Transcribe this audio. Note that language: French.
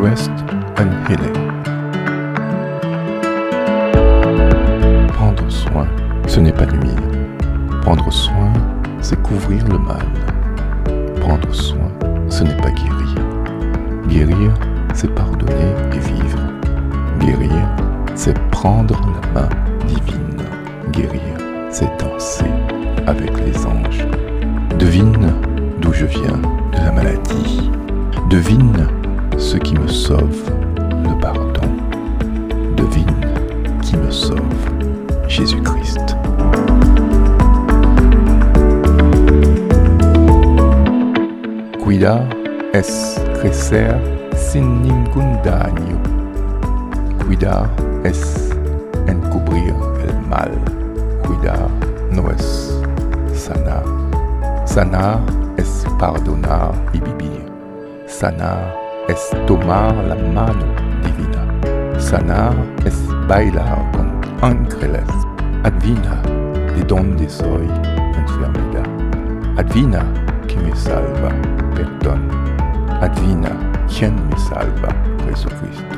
Rest and Healing. Prendre soin, ce n'est pas nuire. Prendre soin, c'est couvrir le mal. Prendre soin, ce n'est pas guérir. Guérir, c'est pardonner et vivre. Guérir, c'est prendre la main divine. Guérir, c'est danser avec les anges. Devine d'où je viens de la maladie. Devine ce qui me sauve, le pardon. Devine qui me sauve, Jésus-Christ. Cuidar es crecer sin ningún daño. Cuidar es encubrir el mal? Sanar es perdonar y vivir. Sanar es tomar la mano divina. Sanar es bailar con ángeles. Advina de dónde soy enfermedad. Advina que me salva, perdón. Advina quién me salva, Jesucristo.